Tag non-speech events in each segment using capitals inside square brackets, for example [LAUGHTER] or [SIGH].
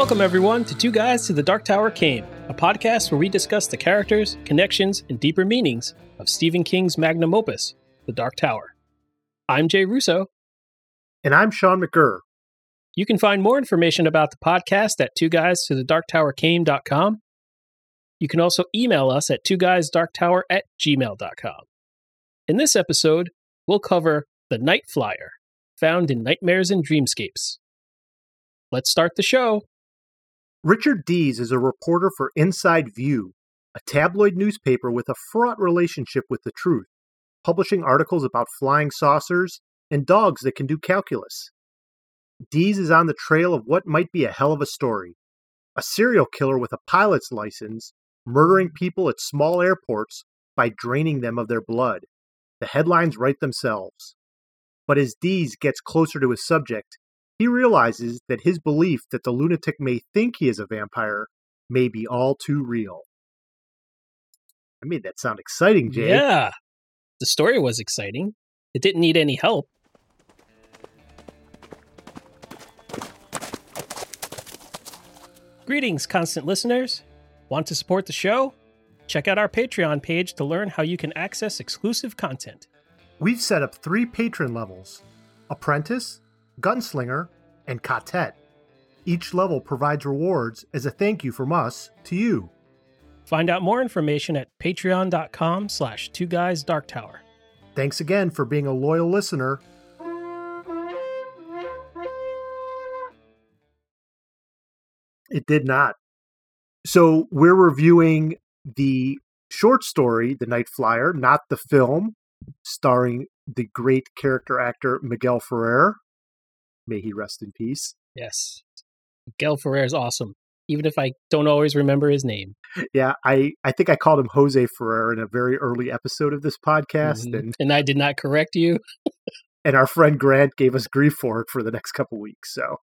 Welcome, everyone, to Two Guys to the Dark Tower Came, a podcast where we discuss the characters, connections, and deeper meanings of Stephen King's magnum opus, The Dark Tower. I'm Jay Russo. And I'm Sean McGurr. You can find more information about the podcast at two guys to the dark tower came.com. You can also email us at two guys dark tower at gmail.com. In this episode, we'll cover The Night Flyer, found in Nightmares and Dreamscapes. Let's start the show. Richard Dees is a reporter for Inside View, a tabloid newspaper with a fraught relationship with the truth, publishing articles about flying saucers and dogs that can do calculus. Dees is on the trail of what might be a hell of a story a serial killer with a pilot's license murdering people at small airports by draining them of their blood. The headlines write themselves. But as Dees gets closer to his subject, he realizes that his belief that the lunatic may think he is a vampire may be all too real. I made that sound exciting, Jay. Yeah. The story was exciting. It didn't need any help. Greetings, constant listeners. Want to support the show? Check out our Patreon page to learn how you can access exclusive content. We've set up three patron levels Apprentice, Gunslinger, and Quartet. Each level provides rewards as a thank you from us to you. Find out more information at patreon.com slash two guys dark tower. Thanks again for being a loyal listener. It did not. So we're reviewing the short story, The Night Flyer, not the film, starring the great character actor Miguel Ferrer. May he rest in peace. Yes. Miguel Ferrer is awesome, even if I don't always remember his name. Yeah, I, I think I called him Jose Ferrer in a very early episode of this podcast, Mhm. and And I did not correct you. [LAUGHS] and our friend Grant gave us grief for it for the next couple weeks. So,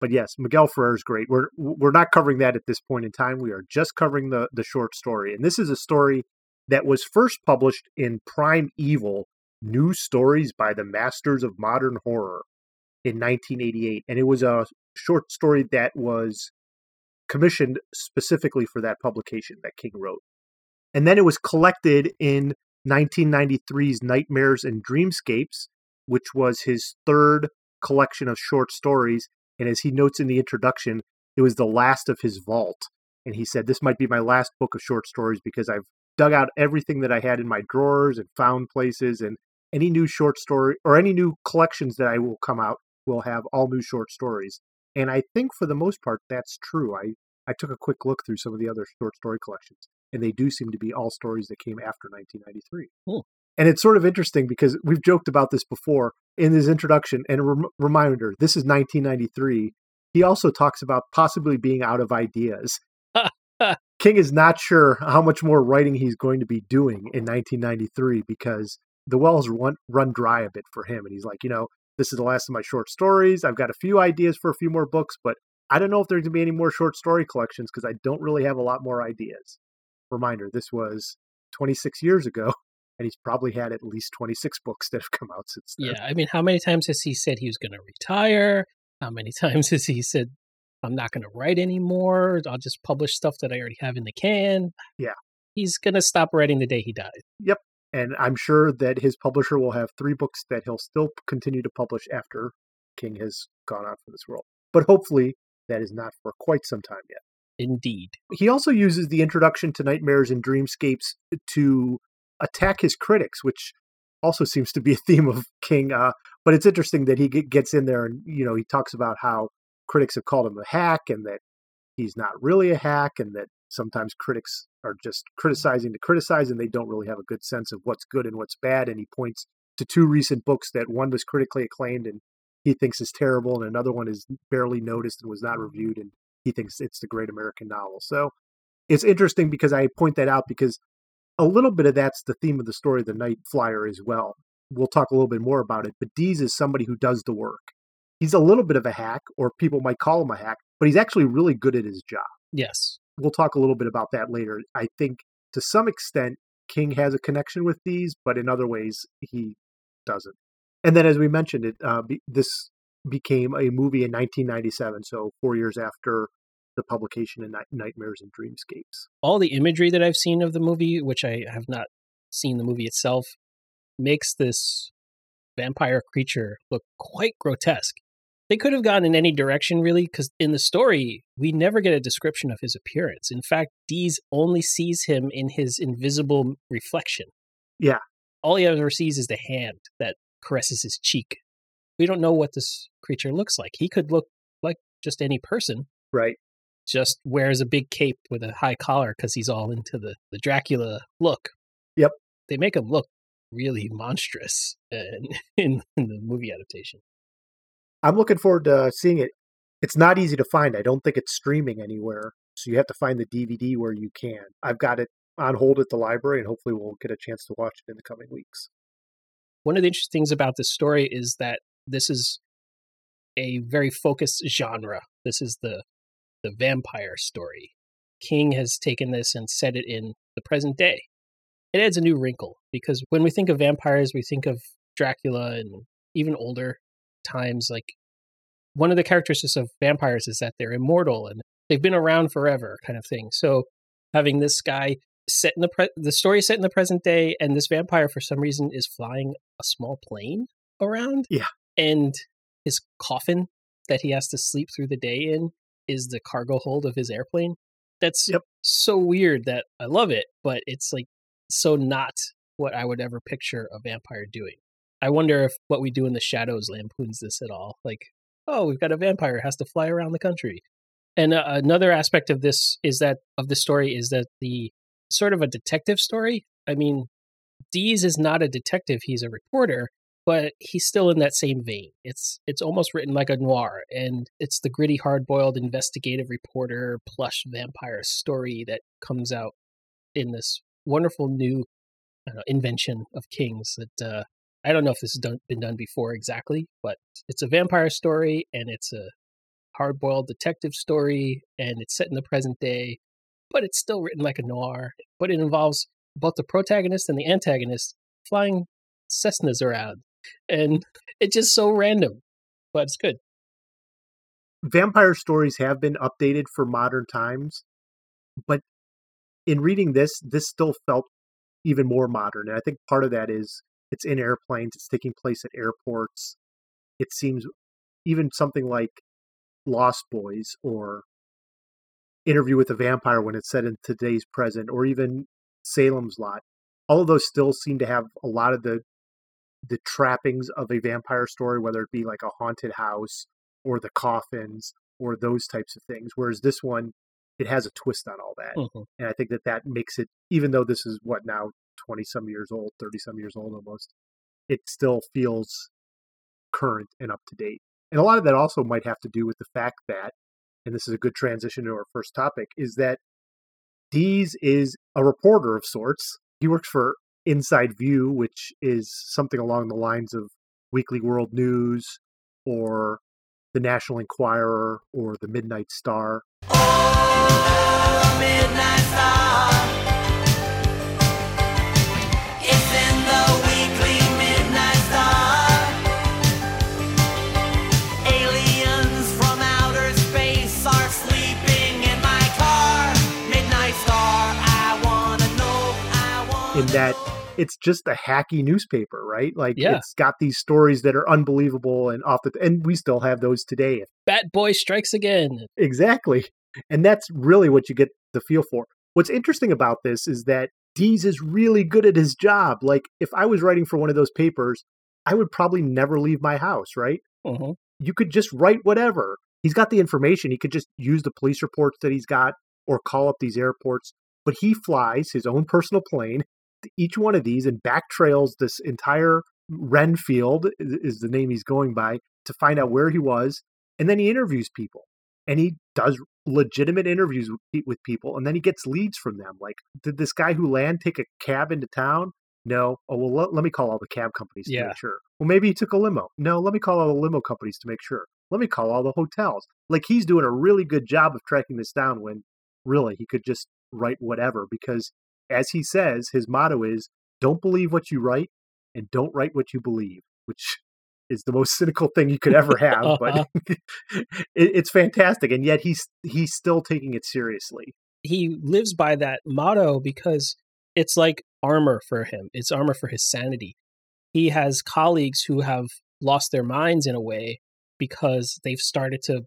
but yes, Miguel Ferrer is great. We're we're not covering that at this point in time. We are just covering the the short story, and this is a story that was first published in Prime Evil: New Stories by the Masters of Modern Horror in 1988, and it was a short story that was commissioned specifically for that publication that King wrote. And then it was collected in 1993's Nightmares and Dreamscapes, which was his third collection of short stories. And as he notes in the introduction, it was the last of his vault. And he said, This might be my last book of short stories because I've dug out everything that I had in my drawers and found places. And any new short story or any new collections that I will come out will have all new short stories. And I think for the most part, that's true. I, I took a quick look through some of the other short story collections, and they do seem to be all stories that came after 1993. Hmm. And it's sort of interesting because we've joked about this before in his introduction. And rem- reminder this is 1993. He also talks about possibly being out of ideas. [LAUGHS] King is not sure how much more writing he's going to be doing in 1993 because the wells run, run dry a bit for him. And he's like, you know, this is the last of my short stories. I've got a few ideas for a few more books, but I don't know if there's going to be any more short story collections because I don't really have a lot more ideas. Reminder this was 26 years ago, [LAUGHS] and he's probably had at least 26 books that have come out since then. Yeah, I mean, how many times has he said he was going to retire? How many [LAUGHS] times has he said, I'm not going to write anymore? I'll just publish stuff that I already have in the can? Yeah. He's going to stop writing the day he dies. And I'm sure that his publisher will have three books that he'll still continue to publish after King has gone on from this world. But hopefully, that is not for quite some time yet. Indeed. He also uses the introduction to Nightmares and Dreamscapes to attack his critics, which also seems to be a theme of King. Uh, but it's interesting that he gets in there and you know he talks about how critics have called him a hack and that he's not really a hack and that sometimes critics are just criticizing to criticize and they don't really have a good sense of what's good and what's bad. And he points to two recent books that one was critically acclaimed and he thinks is terrible, and another one is barely noticed and was not reviewed, and he thinks it's the great American novel. So it's interesting because I point that out because a little bit of that's the theme of the story, of The Night Flyer, as well. We'll talk a little bit more about it, but Dees is somebody who does the work. He's a little bit of a hack, or people might call him a hack, but he's actually really good at his job. Yes. We'll talk a little bit about that later. I think to some extent, King has a connection with Dees, but in other ways, he doesn't. And then, as we mentioned, it uh, be, this became a movie in 1997, so four years after the publication in Nightmares and Dreamscapes. All the imagery that I've seen of the movie, which I have not seen the movie itself, makes this vampire creature look quite grotesque. They could have gone in any direction, really, because in the story, we never get a description of his appearance. In fact, Dees only sees him in his invisible reflection. Yeah. All he ever sees is the hand that caresses his cheek. We don't know what this creature looks like. He could look like just any person. Right. Just wears a big cape with a high collar because he's all into the, the Dracula look. Yep. They make him look really monstrous in, uh, [LAUGHS] in, in the movie adaptation. I'm looking forward to seeing it. It's not easy to find. I don't think it's streaming anywhere. So you have to find the DVD where you can. I've got it on hold at the library and hopefully we'll get a chance to watch it in the coming weeks. One of the interesting things about this story is that this is a very focused genre. This is the the vampire story. King has taken this and set it in the present day. It adds a new wrinkle because when we think of vampires, we think of Dracula and even older times. Like one of the characteristics of vampires is that they're immortal and they've been around forever, kind of thing. So having this guy set in the pre- the story set in the present day, and this vampire for some reason is flying a small plane around. Yeah, and his coffin that he has to sleep through the day in is the cargo hold of his airplane. That's yep. so weird that I love it, but it's like so not what I would ever picture a vampire doing. I wonder if what we do in the shadows lampoons this at all. Like, oh, we've got a vampire has to fly around the country. And uh, another aspect of this is that of the story is that the sort of a detective story. I mean, Dees is not a detective; he's a reporter, but he's still in that same vein. It's it's almost written like a noir, and it's the gritty, hard-boiled investigative reporter plush vampire story that comes out in this wonderful new know, invention of King's that uh, I don't know if this has done, been done before exactly, but it's a vampire story and it's a hard-boiled detective story, and it's set in the present day, but it's still written like a noir. But it involves both the protagonist and the antagonist flying Cessnas around and [LAUGHS] it's just so random, but it's good. Vampire stories have been updated for modern times, but in reading this, this still felt even more modern. And I think part of that is it's in airplanes, it's taking place at airports. It seems even something like Lost Boys or Interview with a Vampire when it's set in today's present, or even Salem's Lot. All of those still seem to have a lot of the the trappings of a vampire story, whether it be like a haunted house or the coffins or those types of things. Whereas this one, it has a twist on all that, mm-hmm. and I think that that makes it, even though this is what now twenty some years old, thirty some years old almost, it still feels current and up to date. And a lot of that also might have to do with the fact that, and this is a good transition to our first topic, is that Dees is a reporter of sorts. He works for Inside View, which is something along the lines of Weekly World News or the National Enquirer or the Midnight Star. Oh, Midnight Star. In that it's just a hacky newspaper, right? Like yeah. it's got these stories that are unbelievable and off the and we still have those today. Bat Boy strikes again. Exactly. [LAUGHS] And that's really what you get the feel for. What's interesting about this is that Dees is really good at his job. Like if I was writing for one of those papers, I would probably never leave my house, right? Uh-huh. You could just write whatever. He's got the information. He could just use the police reports that he's got or call up these airports. But he flies his own personal plane each one of these and backtrails this entire Renfield is the name he's going by to find out where he was, and then he interviews people and he does legitimate interviews with people, and then he gets leads from them. Like, did this guy who land take a cab into town? No. Oh well, let, let me call all the cab companies to yeah. make sure. Well, maybe he took a limo. No, let me call all the limo companies to make sure. Let me call all the hotels. Like he's doing a really good job of tracking this down when really he could just write whatever because as he says, his motto is don't believe what you write and don't write what you believe, which is the most cynical thing you could ever have, uh-huh. but [LAUGHS] [LAUGHS] it, it's fantastic, and yet he's he's still taking it seriously. He lives by that motto because it's like armor for him. It's armor for his sanity. He has colleagues who have lost their minds in a way because they've started to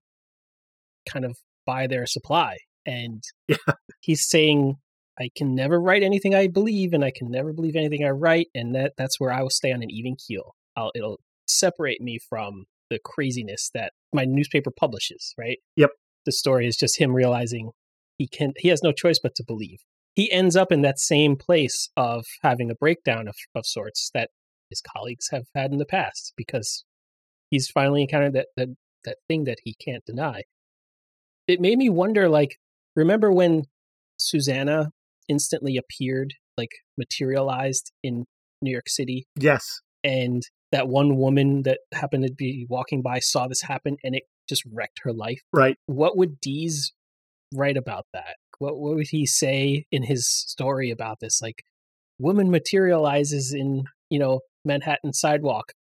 kind of buy their supply. And [LAUGHS] yeah. he's saying, I can never write anything I believe, and I can never believe anything I write, and that that's where I will stay on an even keel. I'll, it'll separate me from the craziness that my newspaper publishes. Right? Yep. The story is just him realizing he can he has no choice but to believe. He ends up in that same place of having a breakdown of, of sorts that his colleagues have had in the past because he's finally encountered that that that thing that he can't deny. It made me wonder, like, remember when Susanna instantly appeared, like materialized in New York City? Yes. And that one woman that happened to be walking by saw this happen and it just wrecked her life. Right. What would Dees write about that? What, what would he say in his story about this? Like, woman materializes in, you know, Manhattan sidewalk.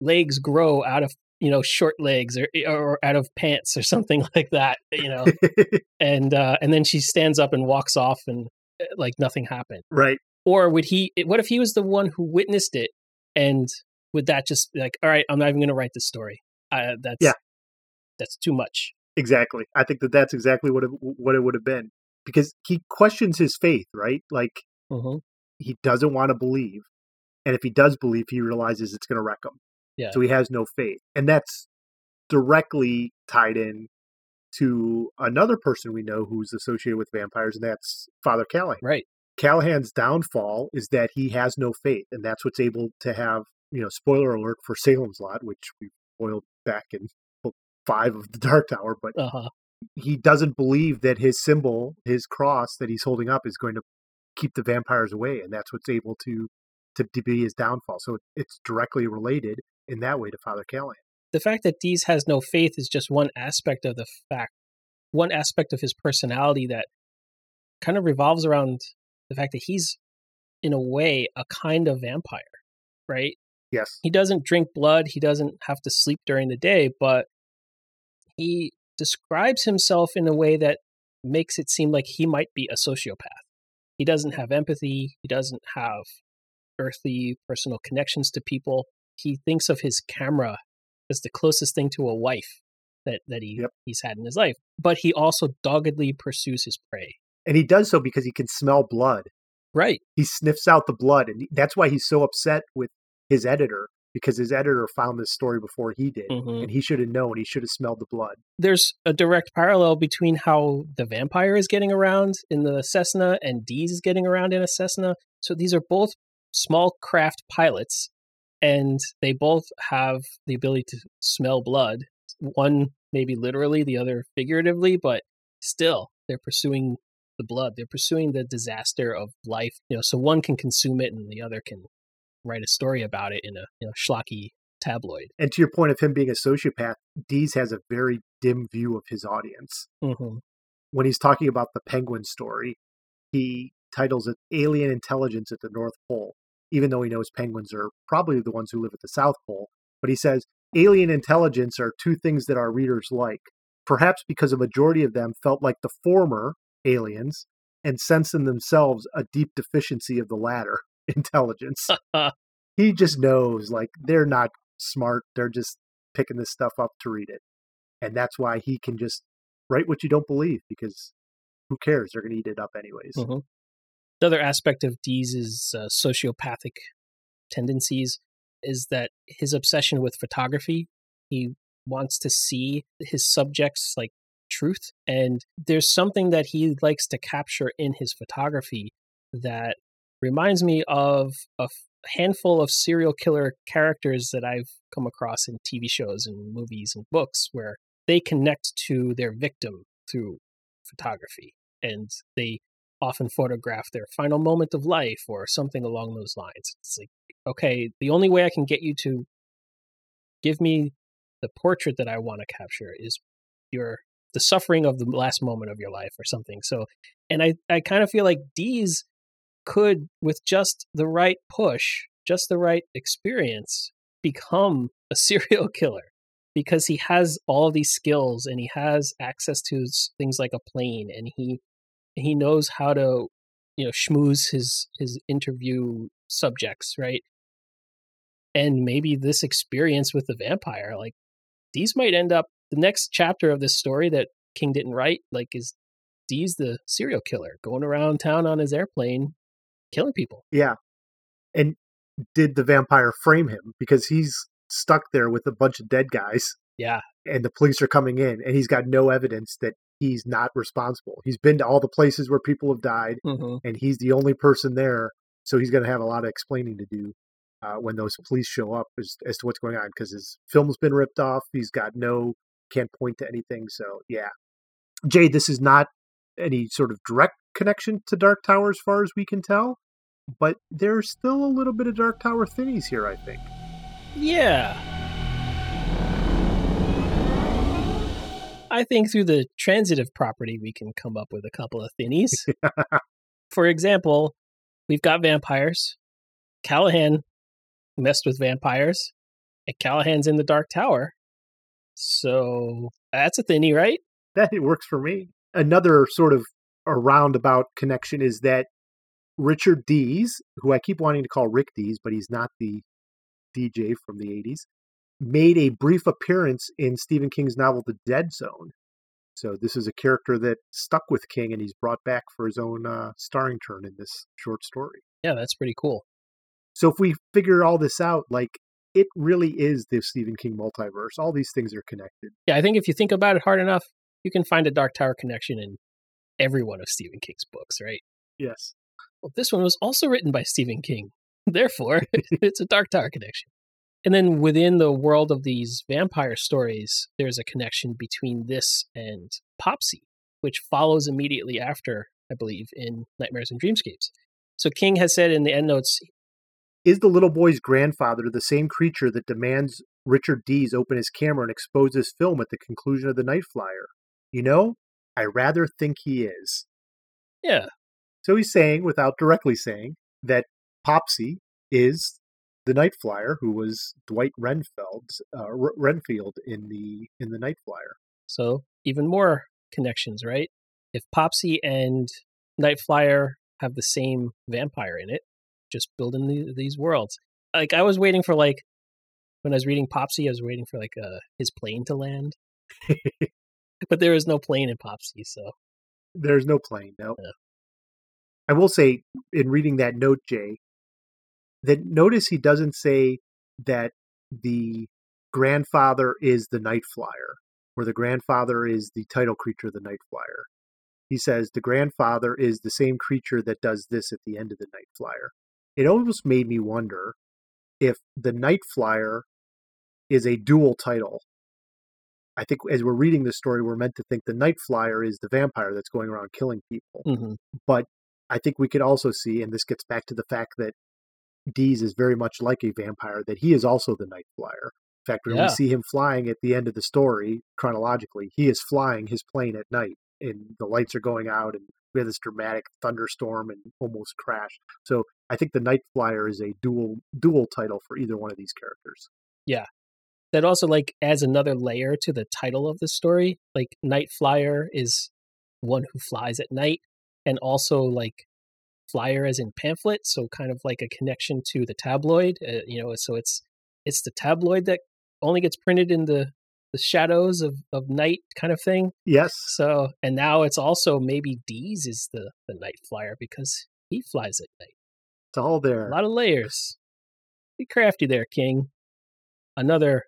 Legs grow out of you know short legs or or out of pants or something [LAUGHS] like that you know [LAUGHS] and uh and then she stands up and walks off and like nothing happened right or would he what if he was the one who witnessed it and would that just like all right i'm not even going to write this story uh, that's yeah that's too much exactly i think that that's exactly what it, what it would have been because he questions his faith right like mm-hmm. he doesn't want to believe and if he does believe, he realizes it's going to wreck him. Yeah. So he has no faith. And that's directly tied in to another person we know who's associated with vampires, and that's Father Callahan. Right. Callahan's downfall is that he has no faith, and that's what's able to have, you know, spoiler alert for Salem's Lot, which we spoiled back in book five of the Dark Tower, but uh-huh. he doesn't believe that his symbol, his cross that he's holding up, is going to keep the vampires away, and that's what's able to to, to be his downfall. So it's directly related in that way to Father Callahan. The fact that Dees has no faith is just one aspect of the fact, one aspect of his personality that kind of revolves around the fact that he's, in a way, a kind of vampire, right? Yes. He doesn't drink blood, he doesn't have to sleep during the day, but he describes himself in a way that makes it seem like he might be a sociopath. He doesn't have empathy, he doesn't have earthly personal connections to people. He thinks of his camera as the closest thing to a wife that, that he, yep. he's had in his life. But he also doggedly pursues his prey. And he does so because he can smell blood. Right. He sniffs out the blood. And that's why he's so upset with his editor because his editor found this story before he did mm-hmm. and he should have known he should have smelled the blood there's a direct parallel between how the vampire is getting around in the cessna and dees is getting around in a cessna so these are both small craft pilots, and they both have the ability to smell blood. One maybe literally, the other figuratively, but still, they're pursuing the blood. They're pursuing the disaster of life. You know, so one can consume it, and the other can write a story about it in a you know schlocky tabloid. And to your point of him being a sociopath, Dees has a very dim view of his audience. Mm-hmm. When he's talking about the penguin story, he titles it Alien Intelligence at the North Pole, even though he knows penguins are probably the ones who live at the South Pole. But he says alien intelligence are two things that our readers like, perhaps because a majority of them felt like the former aliens and sense in themselves a deep deficiency of the latter [LAUGHS] intelligence. [LAUGHS] he just knows like they're not smart, they're just picking this stuff up to read it. And that's why he can just write what you don't believe because who cares? They're going to eat it up anyways. Mm-hmm. The other aspect of Dees's uh, sociopathic tendencies is that his obsession with photography. He wants to see his subjects like truth, and there's something that he likes to capture in his photography that reminds me of a handful of serial killer characters that I've come across in TV shows and movies and books where they connect to their victim through photography and they often photograph their final moment of life or something along those lines. It's like, okay, the only way I can get you to give me the portrait that I want to capture is your the suffering of the last moment of your life or something. So, and I I kind of feel like Dees could, with just the right push, just the right experience, become a [LAUGHS] serial killer because he has all these skills and he has access to things like a plane and he he knows how to you know schmooze his his interview subjects right? And maybe this experience with the vampire like Dees might end up the next chapter of this story that king didn't write like is Dees the serial killer going around town on his airplane killing people. Yeah. And did the vampire frame him? Because he's stuck there with a bunch of dead guys yeah. and the police are coming in and he's got no evidence that he's not responsible. He's been to all the places where people have died, mm-hmm. and he's the only person there. So he's going to have a lot of explaining to do uh, when those police show up as, as to what's going on because his film's been ripped off. He's got no can't point to anything. So yeah, Jay, this is not any sort of direct connection to Dark Tower as far as we can tell, but there's still a little bit of Dark Tower thinnies here. I think. Yeah, I think through the transitive property, we can come up with a couple of thinnies. For example, we've got vampires. Callahan messed with vampires, and Callahan's in the Dark Tower. So that's a thinny, right? That it works for me. Another sort of a roundabout connection is that Richard Dees, who I keep wanting to call Rick Dees, but he's not the DJ from the 80s, made a brief appearance in Stephen King's novel The Dead Zone. So this is a character that stuck with King, and he's brought back for his own uh, starring turn in this short story. Yeah, that's pretty cool. So if we figure all this out, like it really is the Stephen King multiverse. All these things are connected. Yeah, I think if you think about it hard enough, you can find a Dark Tower connection in every one of Stephen King's books, right? Yes. Well, this one was also written by Stephen King. [LAUGHS] Therefore, [LAUGHS] it's a Dark Tower connection. And then within the world of these vampire stories, there's a connection between this and Popsy, which follows immediately after, I believe, in Nightmares and Dreamscapes. So King has said in the endnotes Is the little boy's grandfather the same creature that demands Richard Dees open his camera and expose his film at the conclusion of The Night Flyer? You know, I rather think he is. Yeah. So he's saying, without directly saying, that Popsy is the Night Flyer, who was Dwight Renfeld, uh, Renfield in the in the Night Flyer. So even more connections, right? If Popsy and Night Flyer have the same vampire in it, just building the, these worlds. Like I was waiting for like when I was reading Popsy, I was waiting for like uh, his plane to land, [LAUGHS] but there is no plane in Popsy, so there's no plane. No. Yeah. I will say, in reading that note, Jay, that notice he doesn't say that the grandfather is the night flyer or the grandfather is the title creature of the night flyer. He says the grandfather is the same creature that does this at the end of the night flyer. It almost made me wonder if the night flyer is a dual title i think as we're reading the story we're meant to think the night flyer is the vampire that's going around killing people. Mm-hmm. but i think we could also see and this gets back to the fact that Dees is very much like a vampire, that he is also the night flyer. In fact, when yeah. we see him flying at the end of the story, chronologically, he is flying his plane at night and the lights are going out and we have this dramatic thunderstorm and almost crash. So I think the Night Flyer is a dual dual title for either one of these characters. Yeah. That also like adds another layer to the title of the story. Like Night Flyer is one who flies at night and also like flyer as in pamphlet, so kind of like a connection to the tabloid. Uh, you know, so it's it's the tabloid that only gets printed in the the shadows of, of night kind of thing. Yes. So and now it's also maybe Dees is the the night flyer because he flies at night. It's all there. A lot of layers. Be crafty there, King. Another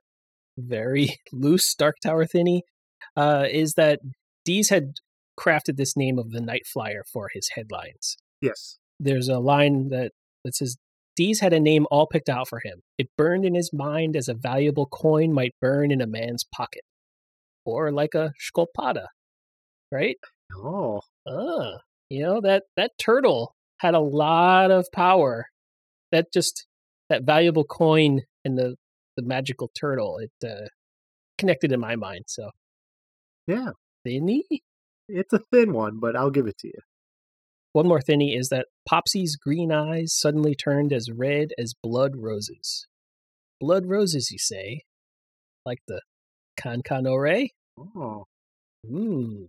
very [LAUGHS] loose Dark Tower thinny uh, is that Dees had crafted this name of the Night Flyer for his headlines. Yes. There's a line that, that says, Dees had a name all picked out for him. It burned in his mind as a valuable coin might burn in a man's pocket. Or like a skoldpadda, right? Oh. Ah, you know, that, that turtle had a lot of power. That just, that valuable coin and the, the magical turtle, it uh, connected in my mind. So, yeah. Thinny? It's a thin one, but I'll give it to you. One more thinny is that Popsy's green eyes suddenly turned as red as blood roses. Blood roses, you say? like the Can-Ka No Rey. Oh, Ooh.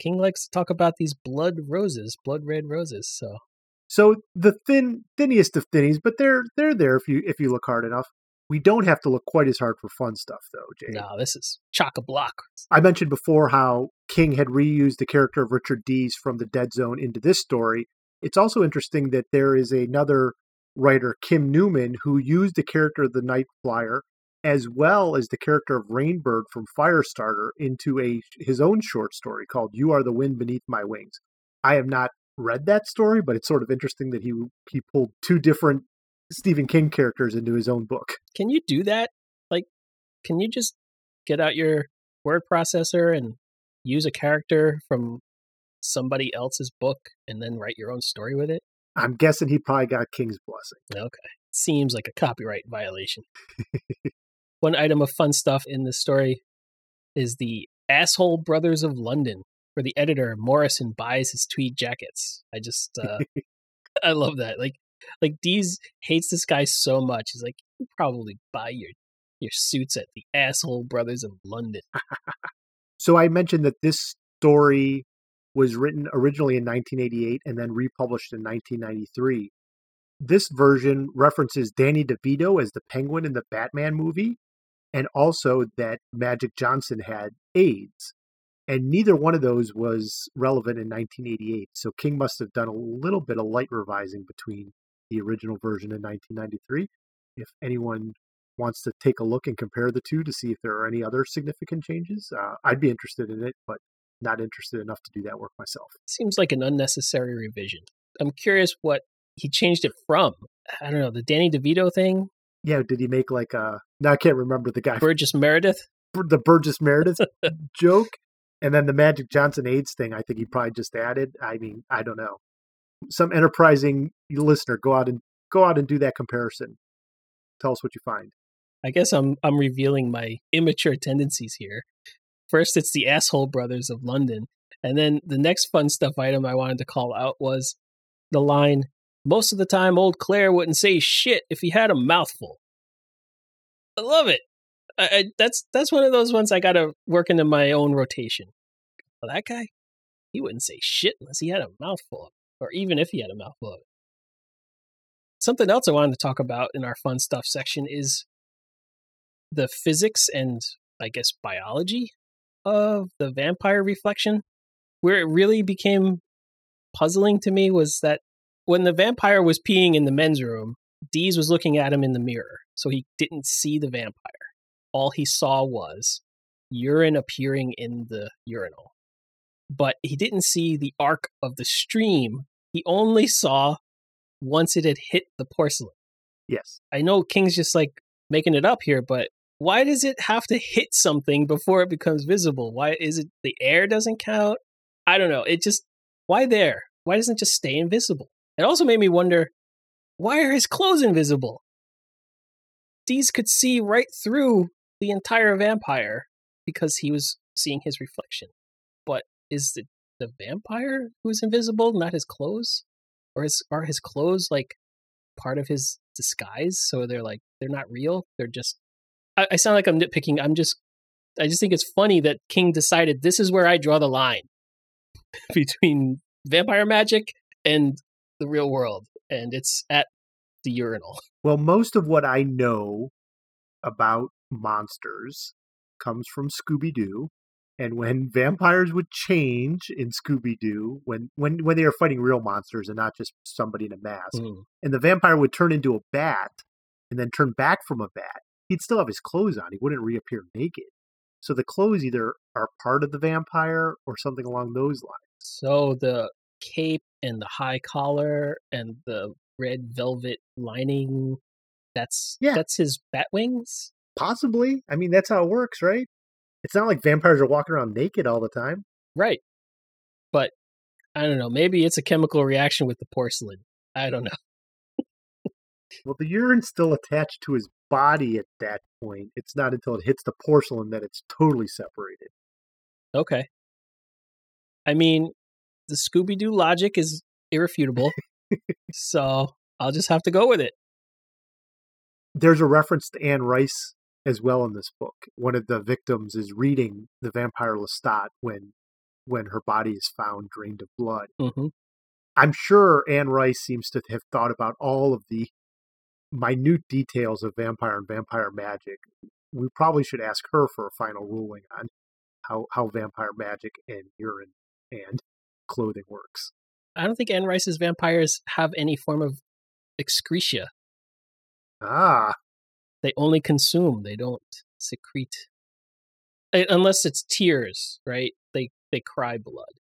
King likes to talk about these blood roses, blood red roses. So so the thin, thinniest of thinnies, but they're they're there if you if you look hard enough. We don't have to look quite as hard for fun stuff, though, Jay. no, this is chock a block. I mentioned before how King had reused the character of Richard Dees from the Dead Zone into this story. It's also interesting that there is another writer, Kim Newman, who used the character of the Night Flyer as well as the character of Rainbird from Firestarter into a his own short story called "You Are the Wind Beneath My Wings." I have not read that story, but it's sort of interesting that he he pulled two different Stephen King characters into his own book. Can you do that? Like, can you just get out your word processor and use a character from somebody else's book and then write your own story with it? I'm guessing he probably got King's blessing. Okay. Seems like a copyright violation. [LAUGHS] One item of fun stuff in this story is the Asshole Brothers of London, where the editor Morrison buys his tweed jackets. I just, uh, [LAUGHS] I love that. Like, like Dees hates this guy so much. He's like, you probably buy your your suits at the Asshole Brothers in London. So I mentioned that this story was written originally in 1988 and then republished in 1993. This version references Danny DeVito as the Penguin in the Batman movie, and also that Magic Johnson had AIDS. And neither one of those was relevant in 1988. So King must have done a little bit of light revising between the original version in 1993. If anyone wants to take a look and compare the two to see if there are any other significant changes, uh, I'd be interested in it, but not interested enough to do that work myself. Seems like an unnecessary revision. I'm curious what he changed it from. I don't know, the Danny DeVito thing, Yeah, did he make like a? Now I can't remember the guy, Burgess Meredith. the Burgess Meredith [LAUGHS] joke, and then the Magic Johnson AIDS thing. I think he probably just added. I mean, I don't know. Some enterprising listener, go out and go out and do that comparison. Tell us what you find. I guess I'm I'm revealing my immature tendencies here. First, it's the asshole brothers of London, and then the next fun stuff item I wanted to call out was the line. Most of the time, old Claire wouldn't say shit if he had a mouthful. I love it. I, I, that's that's one of those ones I got to work into my own rotation. Well, that guy, he wouldn't say shit unless he had a mouthful, or even if he had a mouthful. Something else I wanted to talk about in our fun stuff section is the physics and I guess biology of the vampire reflection. Where it really became puzzling to me was that when the vampire was peeing in the men's room, Dees was looking at him in the mirror, so he didn't see the vampire. All he saw was urine appearing in the urinal. But he didn't see the arc of the stream. He only saw once it had hit the porcelain. Yes. I know King's just like making it up here, but why does it have to hit something before it becomes visible? Why is it the air doesn't count? I don't know. It just why there? Why doesn't it just stay invisible? It also made me wonder why are his clothes invisible? Dees could see right through the entire vampire because he was seeing his reflection. Is it the vampire who's invisible, not his clothes? Or is, are his clothes like part of his disguise? So they're like they're not real. They're just. I, I sound like I'm nitpicking. I'm just. I just think it's funny that King decided this is where I draw the line [LAUGHS] between vampire magic and the real world, and it's at the urinal. Well, most of what I know about monsters comes from Scooby Doo. And when vampires would change in Scooby Doo, when, when when they are fighting real monsters and not just somebody in a mask, Mm. and the vampire would turn into a bat and then turn back from a bat, he'd still have his clothes on. He wouldn't reappear naked. So the clothes either are part of the vampire or something along those lines. So the cape and the high collar and the red velvet lining that's Yeah. that's his bat wings. Possibly. I mean, that's how it works, right? It's not like vampires are walking around naked all the time. Right. But I don't know, maybe it's a chemical reaction with the porcelain. I don't know. Well, the urine's still attached to his body at that point. It's not until it hits the porcelain that it's totally separated. Okay. I mean, the Scooby Doo logic is irrefutable. [LAUGHS] so I'll just have to go with it. There's a reference to Anne Rice as well in this book. One of the victims is reading the vampire Lestat when when her body is found drained of blood. hmm I'm sure Anne Rice seems to have thought about all of the minute details of vampire and vampire magic. We probably should ask her for a final ruling on how, how vampire magic and urine and clothing works. I don't think Anne Rice's vampires have any form of excretia. Ah, They only consume. They don't secrete. Unless it's tears, right? They they cry blood.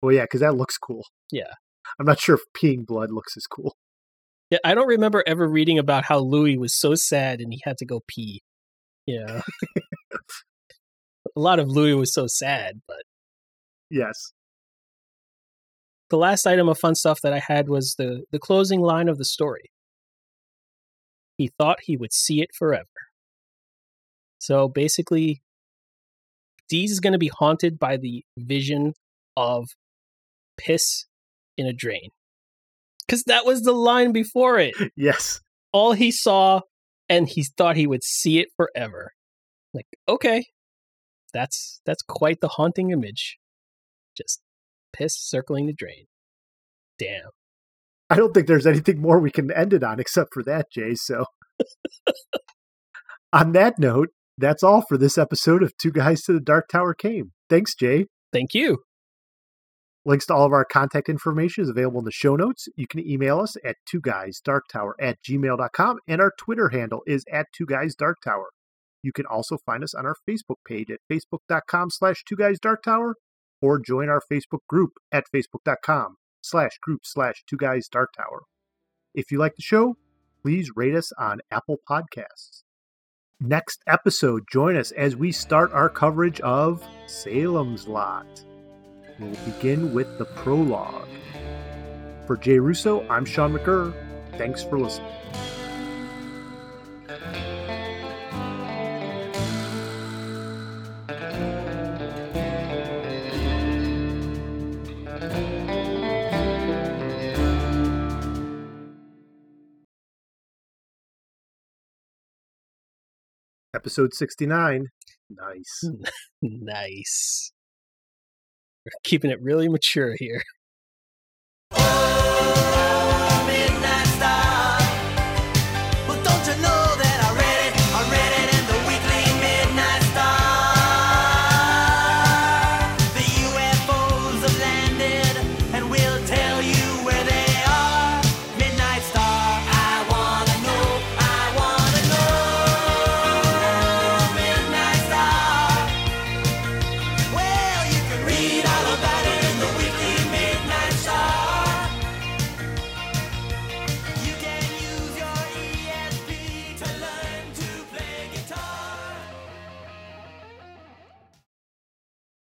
well, yeah, because that looks cool. Yeah. I'm not sure if peeing blood looks as cool. Yeah, I don't remember ever reading about how Louis was so sad and he had to go pee. Yeah. [LAUGHS] a lot of Louis was so sad, but Yes. the last item of fun stuff that I had was the the closing line of the story. He thought he would see it forever. So basically, Dees is going to be haunted by the vision of piss in a drain. Because that was the line before it. [LAUGHS] Yes. All he saw, and he thought he would see it forever. Like, okay, that's that's quite the haunting image. Just piss circling the drain. Damn. I don't think there's anything more we can end it on except for that, Jay. So, [LAUGHS] on that note, that's all for this episode of Two Guys to the Dark Tower Came. Thanks, Jay. Thank you. Links to all of our contact information is available in the show notes. You can email us at two guys dark tower at gmail.com, and our Twitter handle is at two guys dark tower. You can also find us on our Facebook page at facebook.com slash two guys dark tower or join our Facebook group at facebook.com slash group slash two guys dark tower. If you like the show, please rate us on Apple Podcasts. Next episode, join us as we start our coverage of Salem's Lot. We'll begin with the prologue. For Jay Russo, I'm Sean McGurr. Thanks for listening. Episode 69. Nice. [LAUGHS] Nice. We're keeping it really mature here.